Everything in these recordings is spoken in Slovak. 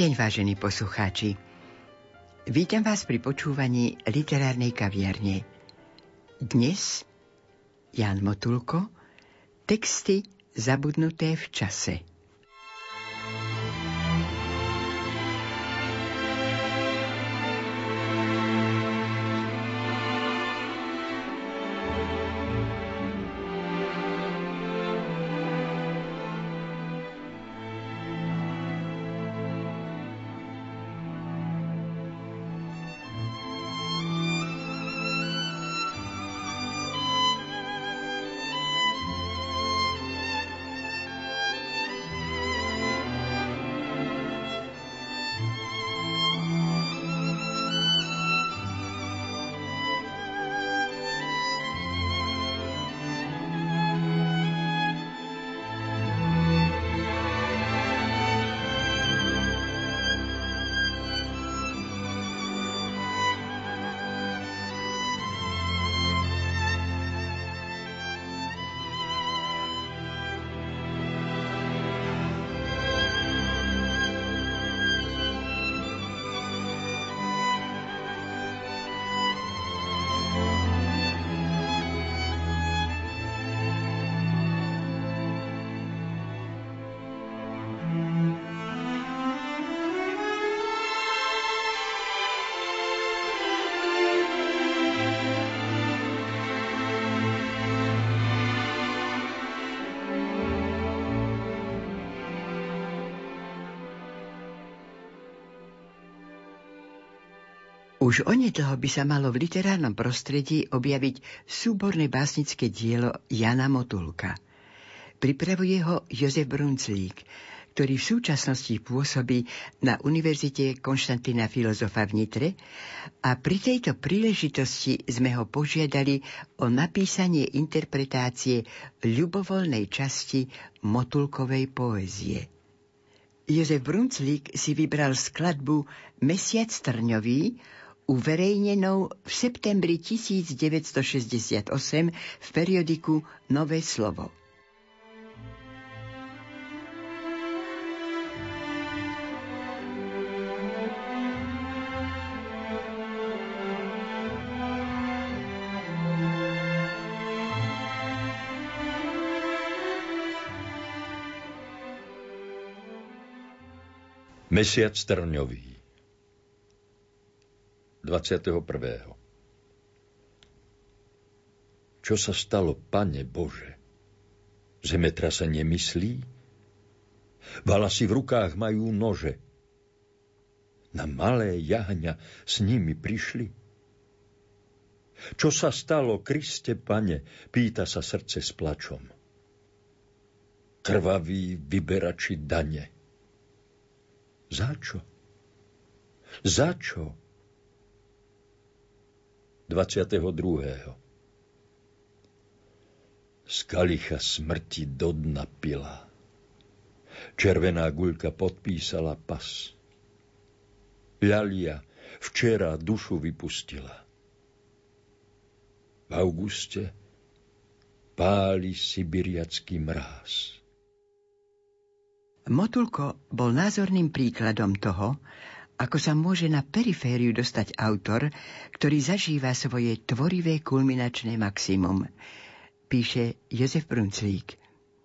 Deň, vážení poslucháči. Vítam vás pri počúvaní literárnej kaviarne. Dnes Jan Motulko, texty zabudnuté v čase. Už onedlho by sa malo v literárnom prostredí objaviť súborné básnické dielo Jana Motulka. Pripravuje ho Jozef Brunclík, ktorý v súčasnosti pôsobí na Univerzite Konštantína Filozofa v Nitre a pri tejto príležitosti sme ho požiadali o napísanie interpretácie ľubovoľnej časti Motulkovej poézie. Jozef Brunclík si vybral skladbu Mesiac trňový, uverejnenou v septembri 1968 v periodiku Nové slovo. Mesiac trňový 21. Čo sa stalo, Pane Bože? Zemetrasa nemyslí? Valasy v rukách majú nože. Na malé jahňa s nimi prišli. Čo sa stalo, Kriste, Pane? Pýta sa srdce s plačom. Krvaví vyberači dane. Za čo? Za čo? 22. Z kalicha smrti do dna pila. Červená guľka podpísala pas. Ľalia včera dušu vypustila. V auguste páli sibiriacký mráz. Motulko bol názorným príkladom toho, ako sa môže na perifériu dostať autor, ktorý zažíva svoje tvorivé kulminačné maximum, píše Jozef Brunclík.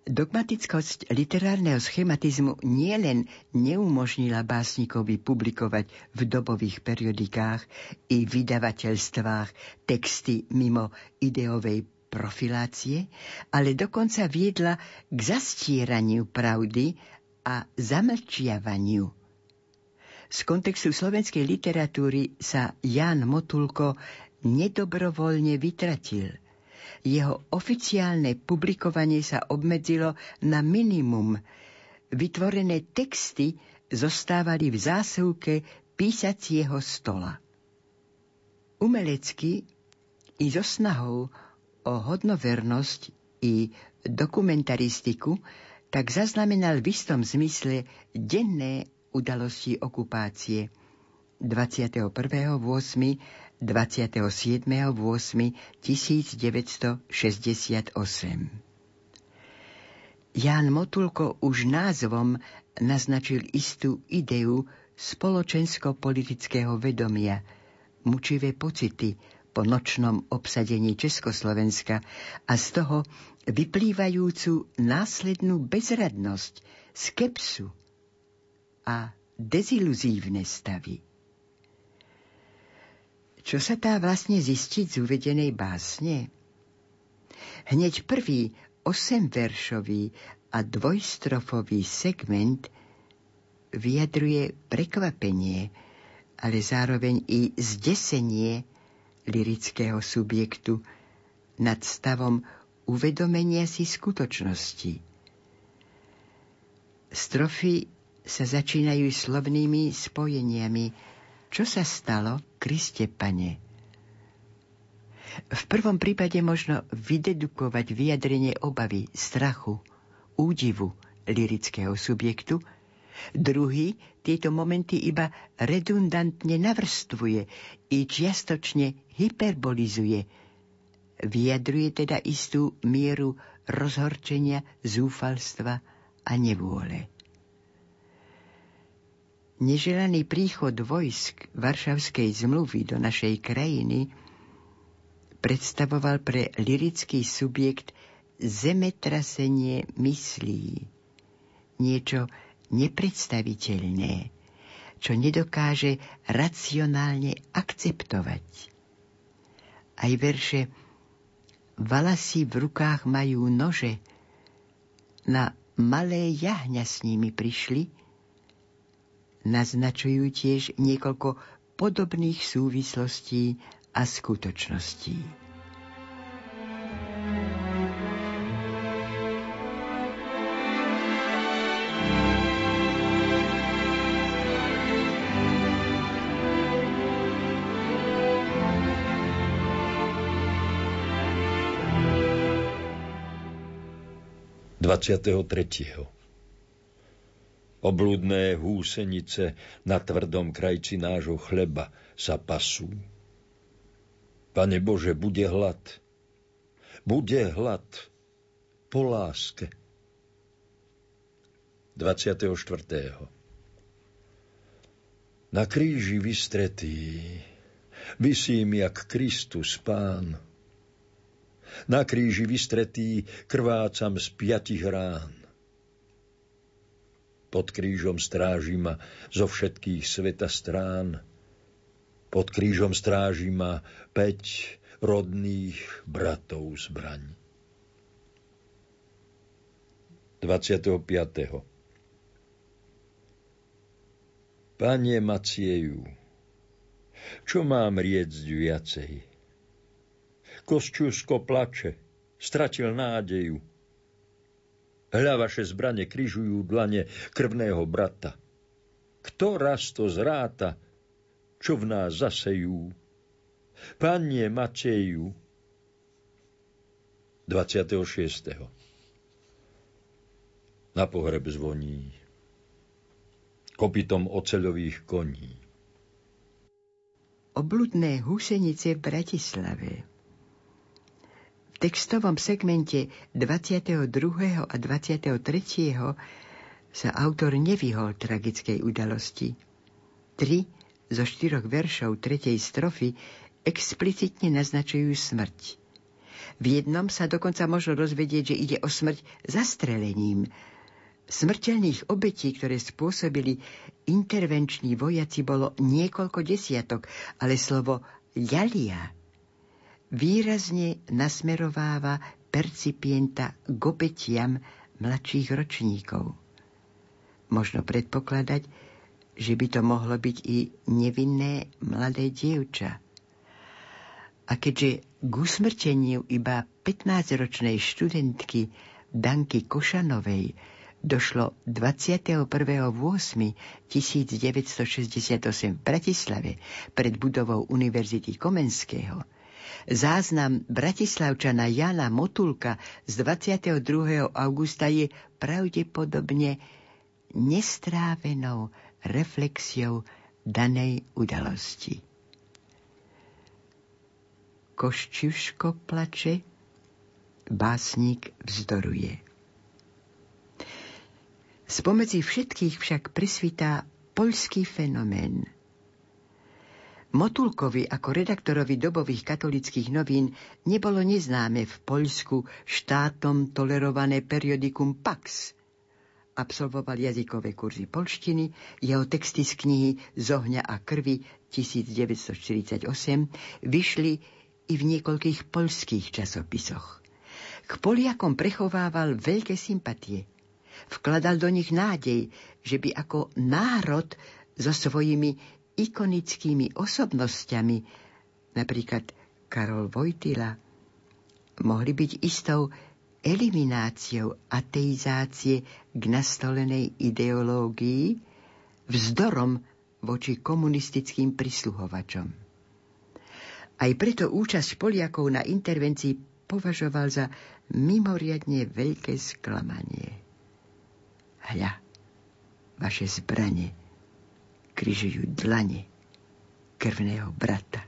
Dogmatickosť literárneho schematizmu nielen neumožnila básnikovi publikovať v dobových periodikách i vydavateľstvách texty mimo ideovej profilácie, ale dokonca viedla k zastieraniu pravdy a zamlčiavaniu. Z kontextu slovenskej literatúry sa Jan Motulko nedobrovoľne vytratil – jeho oficiálne publikovanie sa obmedzilo na minimum. Vytvorené texty zostávali v zásuvke písacieho stola. Umelecky i so snahou o hodnovernosť i dokumentaristiku tak zaznamenal v istom zmysle denné udalosti okupácie 21.8. 27.8.1968. Ján Motulko už názvom naznačil istú ideu spoločensko-politického vedomia, mučivé pocity po nočnom obsadení Československa a z toho vyplývajúcu následnú bezradnosť, skepsu a deziluzívne stavy. Čo sa dá vlastne zistiť z uvedenej básne? Hneď prvý osemveršový a dvojstrofový segment vyjadruje prekvapenie, ale zároveň i zdesenie lirického subjektu nad stavom uvedomenia si skutočnosti. Strofy sa začínajú slovnými spojeniami, čo sa stalo, Kriste Pane? V prvom prípade možno vydedukovať vyjadrenie obavy, strachu, údivu lirického subjektu, druhý tieto momenty iba redundantne navrstvuje i čiastočne hyperbolizuje, vyjadruje teda istú mieru rozhorčenia, zúfalstva a nevôle. Neželaný príchod vojsk Varšavskej zmluvy do našej krajiny predstavoval pre lirický subjekt zemetrasenie myslí. Niečo nepredstaviteľné, čo nedokáže racionálne akceptovať. Aj verše Valasy v rukách majú nože, na malé jahňa s nimi prišli – naznačujú tiež niekoľko podobných súvislostí a skutočností. 23. Obludné húsenice na tvrdom krajci nášho chleba sa pasú. Pane Bože, bude hlad. Bude hlad po láske. 24. Na kríži vystretý, vysím jak Kristus Pán. Na kríži vystretý krvácam z piatich rán pod krížom stráži ma zo všetkých sveta strán. Pod krížom stráži ma päť rodných bratov zbraň. 25. Panie Macieju, čo mám riecť viacej? Kosťusko plače, stratil nádeju, Hľa vaše zbrane križujú dlane krvného brata. Kto raz to zráta, čo v nás zasejú? Panie Mateju, 26. Na pohreb zvoní kopitom oceľových koní. Obludné húsenice v Bratislave textovom segmente 22. a 23. sa autor nevyhol tragickej udalosti. Tri zo štyroch veršov tretej strofy explicitne naznačujú smrť. V jednom sa dokonca možno rozvedieť, že ide o smrť zastrelením. Smrteľných obetí, ktoré spôsobili intervenční vojaci, bolo niekoľko desiatok, ale slovo ľalia výrazne nasmerováva percipienta k obetiam mladších ročníkov. Možno predpokladať, že by to mohlo byť i nevinné mladé dievča. A keďže k usmrteniu iba 15-ročnej študentky Danky Košanovej došlo 21.8.1968 v Bratislave pred budovou Univerzity Komenského. Záznam Bratislavčana Jana Motulka z 22. augusta je pravdepodobne nestrávenou reflexiou danej udalosti. Koščuško plače, básnik vzdoruje. Spomedzi všetkých však prisvitá poľský fenomén. Motulkovi ako redaktorovi dobových katolických novín nebolo neznáme v Poľsku štátom tolerované periodikum Pax. Absolvoval jazykové kurzy polštiny, jeho texty z knihy Zohňa a krvi 1948 vyšli i v niekoľkých poľských časopisoch. K Poliakom prechovával veľké sympatie – Vkladal do nich nádej, že by ako národ so svojimi ikonickými osobnosťami, napríklad Karol Vojtila, mohli byť istou elimináciou ateizácie k nastolenej ideológii vzdorom voči komunistickým prisluhovačom. Aj preto účasť Poliakov na intervencii považoval za mimoriadne veľké sklamanie. Hľa, vaše zbranie križujú dlane krvného brata.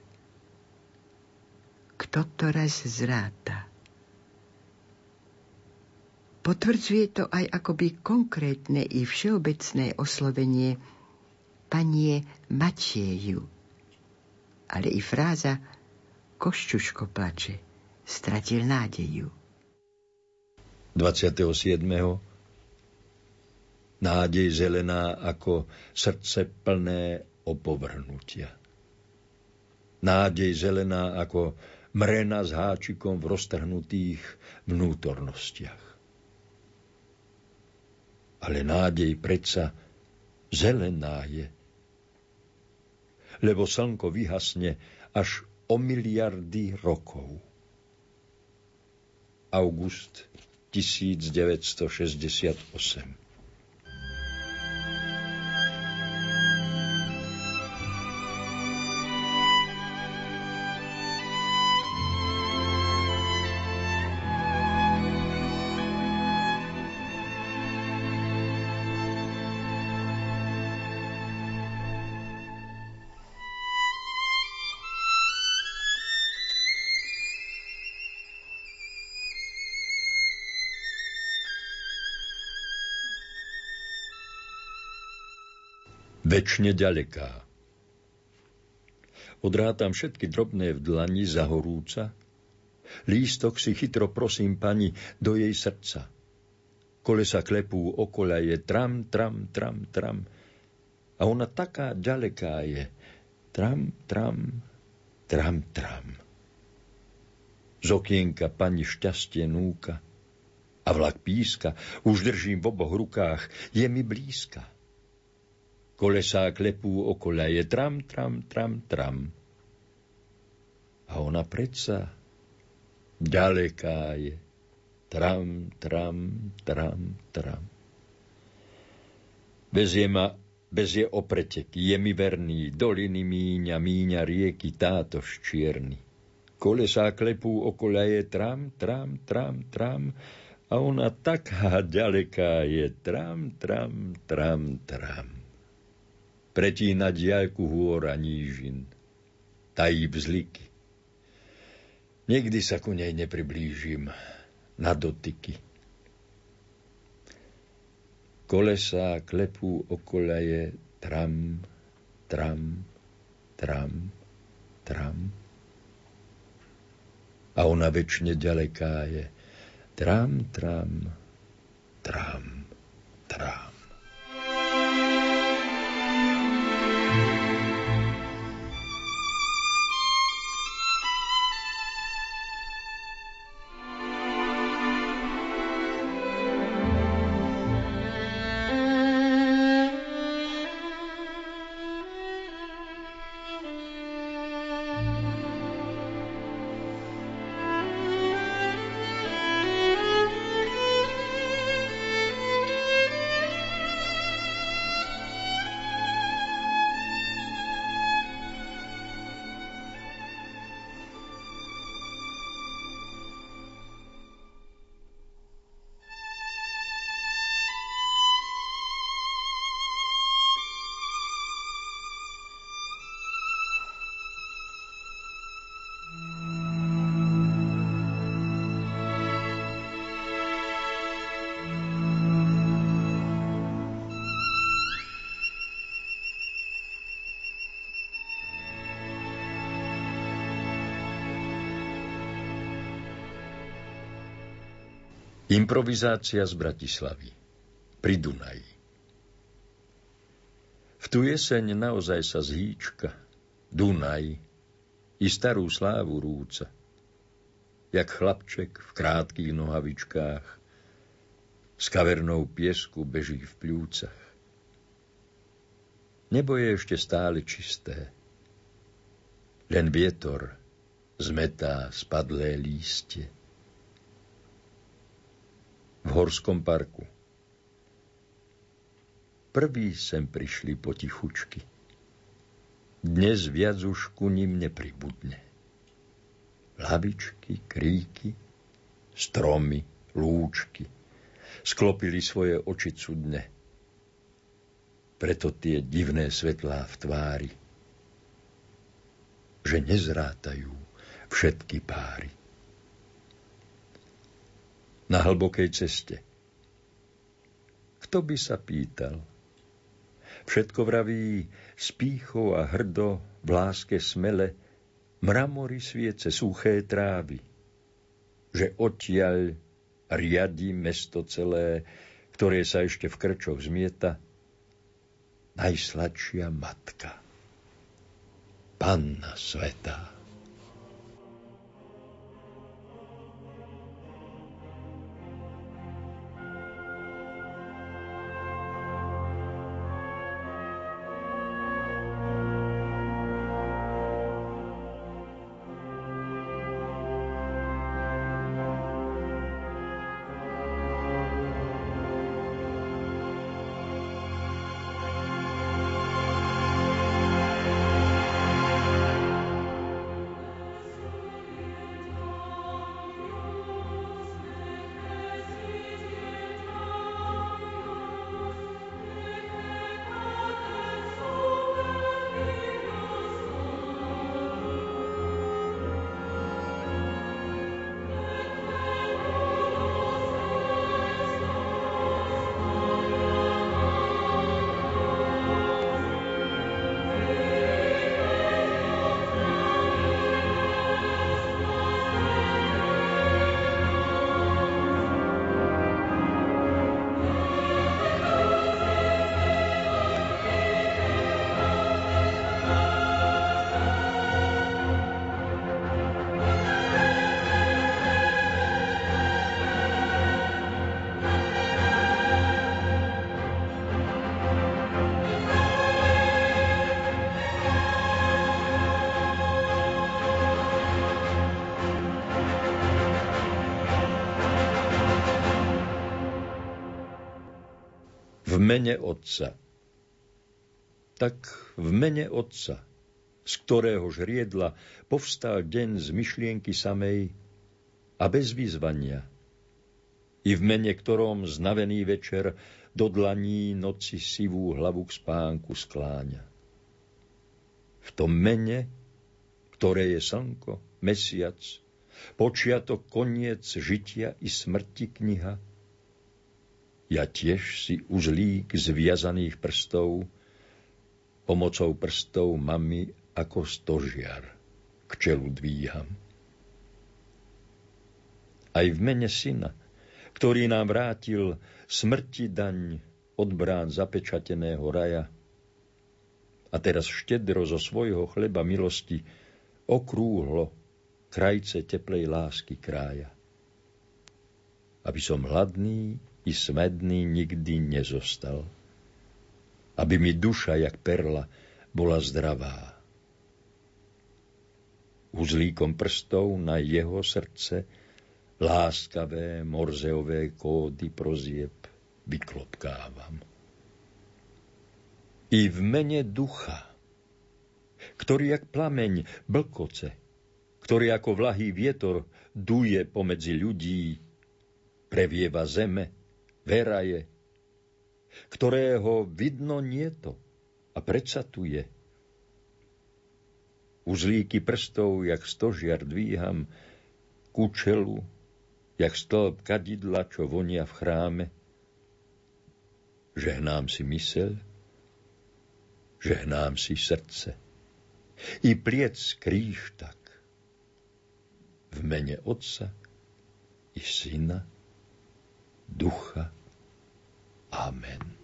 Kto to raz zráta? Potvrdzuje to aj akoby konkrétne i všeobecné oslovenie panie Matieju. Ale i fráza Koščuško plače, stratil nádeju. 27 nádej zelená ako srdce plné opovrhnutia. Nádej zelená ako mrena s háčikom v roztrhnutých vnútornostiach. Ale nádej predsa zelená je, lebo slnko vyhasne až o miliardy rokov. August 1968 Večne ďaleká. Odrátam všetky drobné v dlani zahorúca. Lístok si chytro prosím pani do jej srdca. Kolesa klepú okoľa je tram, tram, tram, tram. A ona taká ďaleká je. Tram, tram, tram, tram. Z okienka pani šťastie núka a vlak píska, už držím v oboch rukách, je mi blízka kolesá klepú je tram, tram, tram, tram. A ona predsa ďaleká je. Tram, tram, tram, tram. Bez je ma, bez je opretek, je mi verný, doliny míňa, míňa rieky táto ščierny. Kolesá klepú je tram, tram, tram, tram, a ona taká ďaleká je tram, tram, tram, tram pretína diaľku hôr nížin, tají vzliky. Nikdy sa ku nej nepriblížim na dotyky. Kolesá klepú okolaje tram, tram, tram, tram. A a ona väčšine ďaleká je. Tram, tram, tram, tram. thank you Improvizácia z Bratislavy. Pri Dunaji. V tu jeseň naozaj sa zhýčka, Dunaj i starú slávu rúca, jak chlapček v krátkých nohavičkách, s kavernou piesku beží v pľúcach. Nebo je ešte stále čisté, len vietor zmetá spadlé lístie v Horskom parku. Prví sem prišli potichučky. Dnes viac už ku ním nepribudne. Lavičky, kríky, stromy, lúčky sklopili svoje oči cudne. Preto tie divné svetlá v tvári, že nezrátajú všetky páry na hlbokej ceste. Kto by sa pýtal? Všetko vraví s pýchou a hrdo, v láske smele, mramory sviece, suché trávy, že odtiaľ riadi mesto celé, ktoré sa ešte v krčoch zmieta, najsladšia matka, panna svetá. Mene Otca. Tak v mene Otca, z ktorého žriedla povstal deň z myšlienky samej a bez vyzvania, i v mene ktorom znavený večer do dlaní noci sivú hlavu k spánku skláňa. V tom mene, ktoré je slnko, mesiac, počiatok, koniec žitia i smrti kniha, ja tiež si uzlík zviazaných prstov, pomocou prstov mami ako stožiar k čelu dvíham. aj v mene syna, ktorý nám vrátil smrti daň od brán zapečateného raja. A teraz štedro zo svojho chleba milosti okrúhlo krajce teplej lásky krája. Aby som hladný i smedný nikdy nezostal. Aby mi duša, jak perla, bola zdravá. Uzlíkom prstov na jeho srdce láskavé morzeové kódy prozieb vyklopkávam. I v mene ducha, ktorý jak plameň blkoce, ktorý ako vlahý vietor duje pomedzi ľudí, previeva zeme, veraje, ktorého vidno nieto a predsa tu je. Uzlíky prstov, jak stožiar dvíham, ku čelu jak stĺp kadidla, čo vonia v chráme. Žehnám si mysel, žehnám si srdce. I pliec kríž tak. V mene Otca i Syna, Ducha. Amen.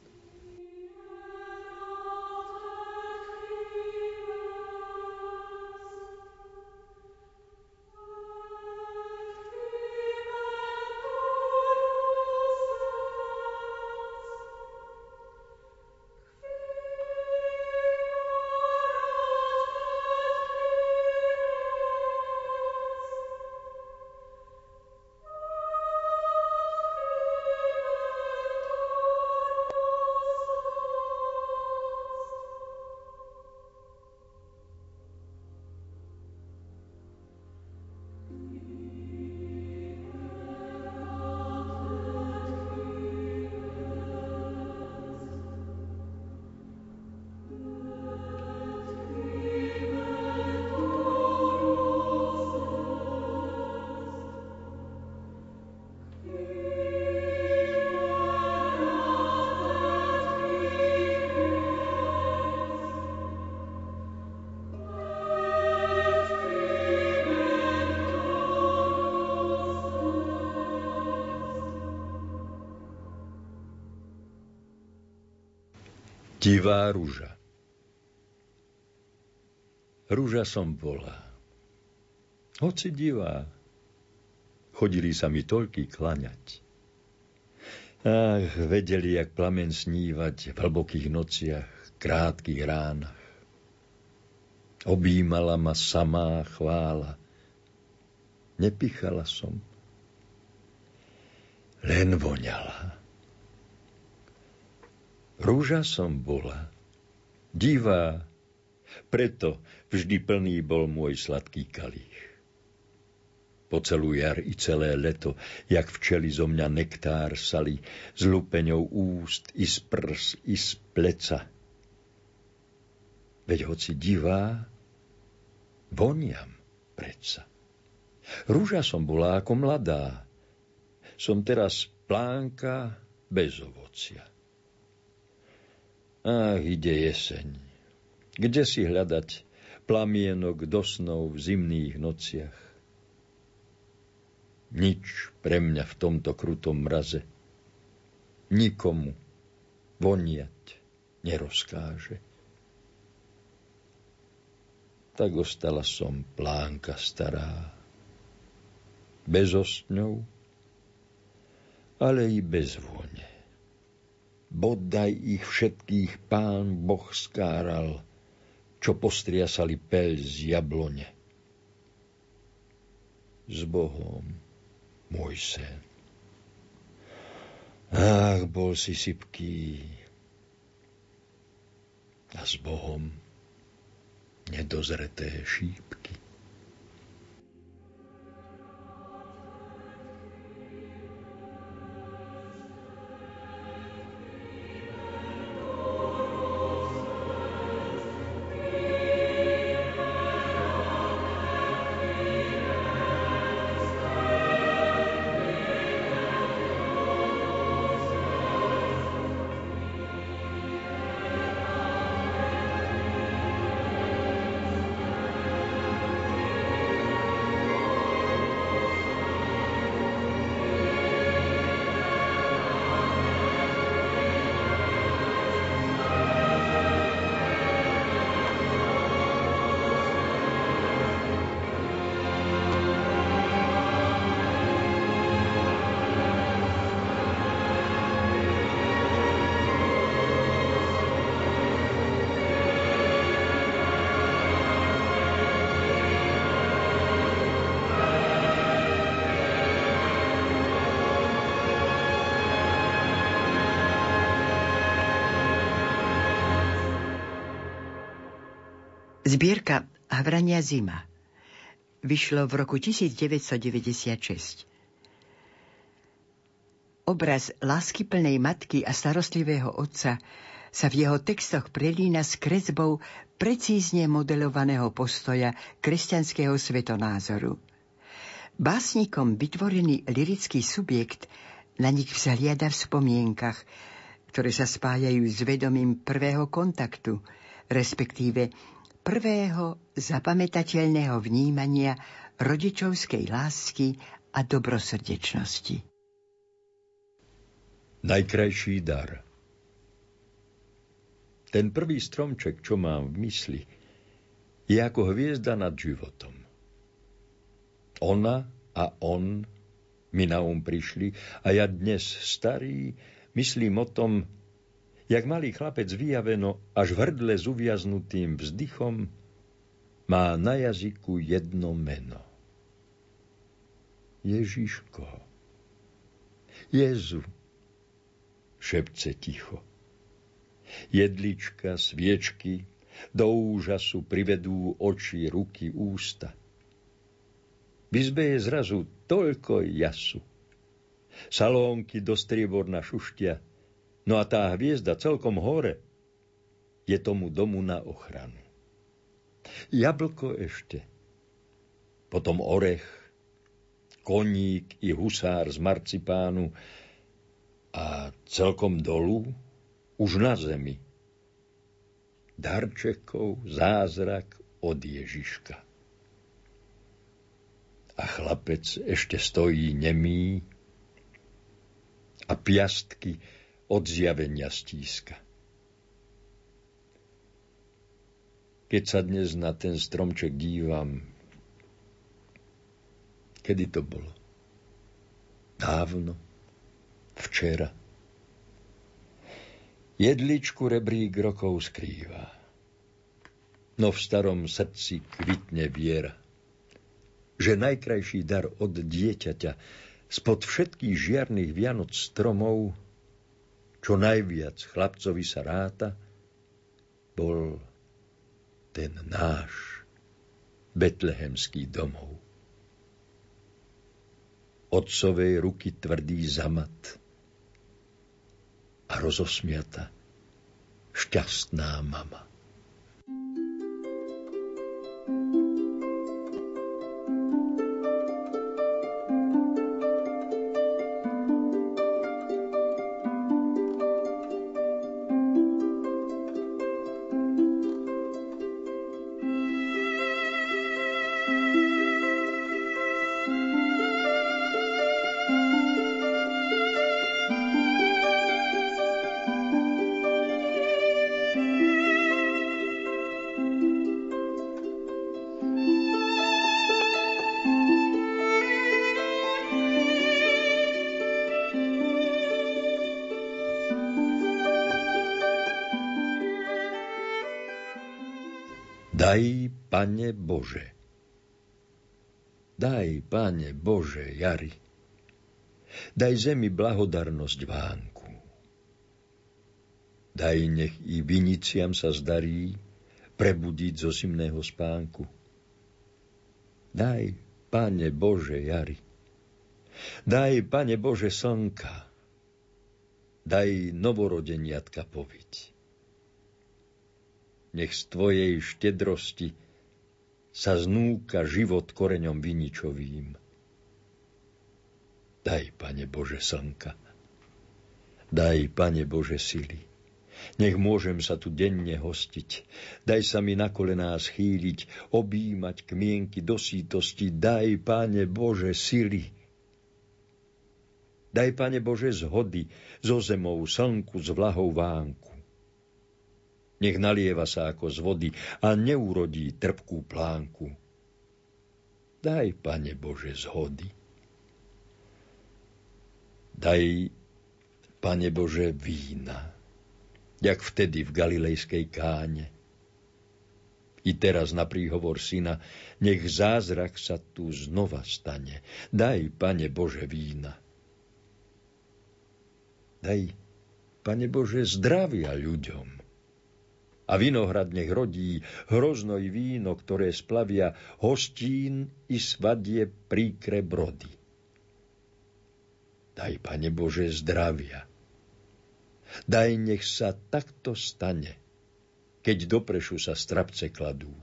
Divá rúža Rúža som bola. Hoci divá, chodili sa mi toľky klaňať. Ach, vedeli, jak plamen snívať v hlbokých nociach, krátkých ránach. Obímala ma samá chvála. Nepichala som. Len voňala. Rúža som bola, divá, preto vždy plný bol môj sladký kalích. Po celú jar i celé leto, jak včeli zo mňa nektár sali, s lupeňou úst i z prs, i z pleca. Veď hoci divá, voniam predsa. Rúža som bola ako mladá, som teraz plánka bez ovocia. Ach, ide jeseň. Kde si hľadať plamienok do snov v zimných nociach? Nič pre mňa v tomto krutom mraze. Nikomu voniať nerozkáže. Tak ostala som plánka stará, bez ostňov, ale i bez vône bodaj ich všetkých pán Boh skáral, čo postriasali peľ z jablone. S Bohom, môj sen. Ach, bol si sypký. A s Bohom nedozreté šípky. Zbierka Havrania zima vyšlo v roku 1996. Obraz láskyplnej matky a starostlivého otca sa v jeho textoch prelína s kresbou precízne modelovaného postoja kresťanského svetonázoru. Básnikom vytvorený lirický subjekt na nich vzhliada v spomienkach, ktoré sa spájajú s vedomím prvého kontaktu, respektíve prvého zapamätateľného vnímania rodičovskej lásky a dobrosrdečnosti. Najkrajší dar Ten prvý stromček, čo mám v mysli, je ako hviezda nad životom. Ona a on mi na um prišli a ja dnes, starý, myslím o tom, jak malý chlapec vyjaveno až v hrdle s uviaznutým vzdychom má na jazyku jedno meno. Ježiško. Jezu, šepce ticho. Jedlička, sviečky, do úžasu privedú oči, ruky, ústa. V izbe je zrazu toľko jasu. Salónky do strieborna šuštia, No a tá hviezda celkom hore je tomu domu na ochranu. Jablko ešte, potom orech, koník i husár z marcipánu a celkom dolu, už na zemi, darčekov zázrak od Ježiška. A chlapec ešte stojí nemý a piastky od zjavenia stíska. Keď sa dnes na ten stromček dívam, kedy to bolo? Dávno? Včera? Jedličku rebrík rokov skrýva. No v starom srdci kvitne viera, že najkrajší dar od dieťaťa spod všetkých žiarných Vianoc stromov čo najviac chlapcovi sa ráta, bol ten náš betlehemský domov. Otcovej ruky tvrdý zamat a rozosmiata šťastná mama. Daj, Pane Bože. Daj, Pane Bože, jari. Daj zemi blahodarnosť vánku. Daj, nech i viniciam sa zdarí prebudiť zo zimného spánku. Daj, Pane Bože, jari. Daj, Pane Bože, slnka. Daj novorodeniatka poviť nech z Tvojej štedrosti sa znúka život koreňom viničovým. Daj, Pane Bože, slnka. Daj, Pane Bože, sily. Nech môžem sa tu denne hostiť. Daj sa mi na kolená schýliť, objímať kmienky do sítosti. Daj, Pane Bože, sily. Daj, Pane Bože, zhody zo zemou, slnku, z vlahou vánku. Nech nalieva sa ako z vody a neurodí trpkú plánku. Daj, Pane Bože, zhody. Daj, Pane Bože, vína, jak vtedy v galilejskej káne. I teraz na príhovor syna, nech zázrak sa tu znova stane. Daj, Pane Bože, vína. Daj, Pane Bože, zdravia ľuďom a vinohrad nech rodí hrozno i víno, ktoré splavia hostín i svadie príkre brody. Daj, Pane Bože, zdravia. Daj, nech sa takto stane, keď doprešu sa strapce kladú.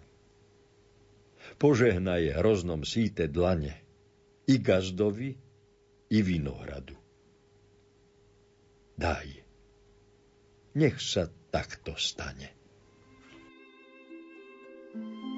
Požehnaj hroznom síte dlane i gazdovi, i vinohradu. Daj, nech sa takto stane. Thank you.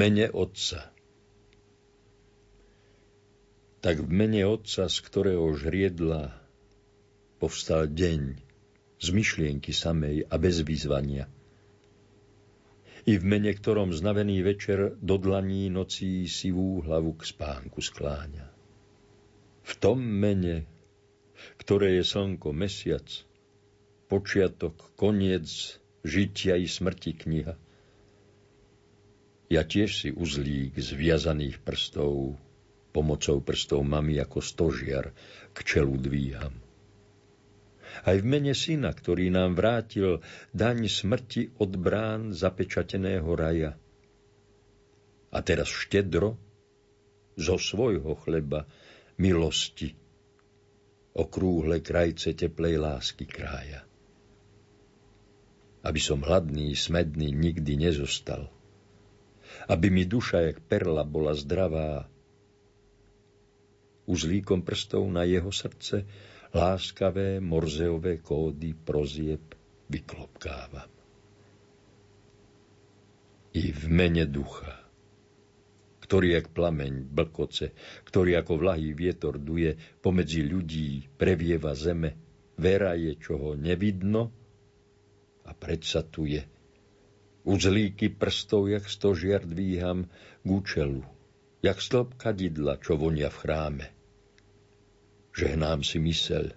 Mene Otca. Tak v mene Otca, z ktorého žriedla povstal deň, z myšlienky samej a bez výzvania. I v mene, ktorom znavený večer do dlaní nocí sivú hlavu k spánku skláňa. V tom mene, ktoré je slnko, mesiac, počiatok, koniec žitia i smrti kniha, ja tiež si uzlík z viazaných prstov, pomocou prstov mami ako stožiar k čelu dvíham. Aj v mene syna, ktorý nám vrátil daň smrti od brán zapečateného raja. A teraz štedro zo svojho chleba milosti okrúhle krajce teplej lásky krája. Aby som hladný, smedný nikdy nezostal – aby mi duša jak perla bola zdravá. Uzlíkom prstov na jeho srdce láskavé morzeové kódy prozieb vyklopkávam. I v mene ducha, ktorý jak plameň blkoce, ktorý ako vlahý vietor duje pomedzi ľudí, previeva zeme, vera je, čoho nevidno a predsa tu je – Uzlíky prstov, jak stožiar dvíham k účelu, jak stĺp kadidla, čo vonia v chráme. Žehnám si mysel,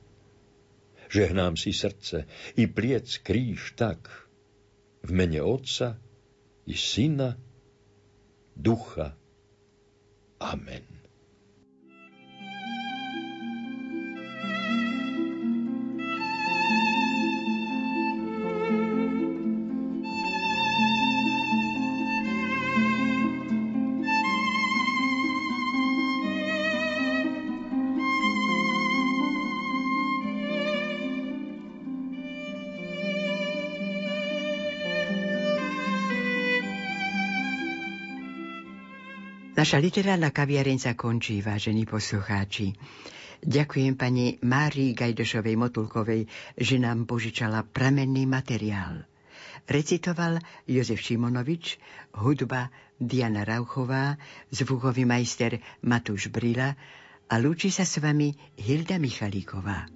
žehnám si srdce, i pliec kríž tak, v mene Otca i Syna, Ducha. Amen. Naša literárna kaviareň sa končí, vážení poslucháči. Ďakujem pani Márii Gajdošovej Motulkovej, že nám požičala pramenný materiál. Recitoval Jozef Šimonovič, hudba Diana Rauchová, zvukový majster Matúš Brila a lúči sa s vami Hilda Michalíková.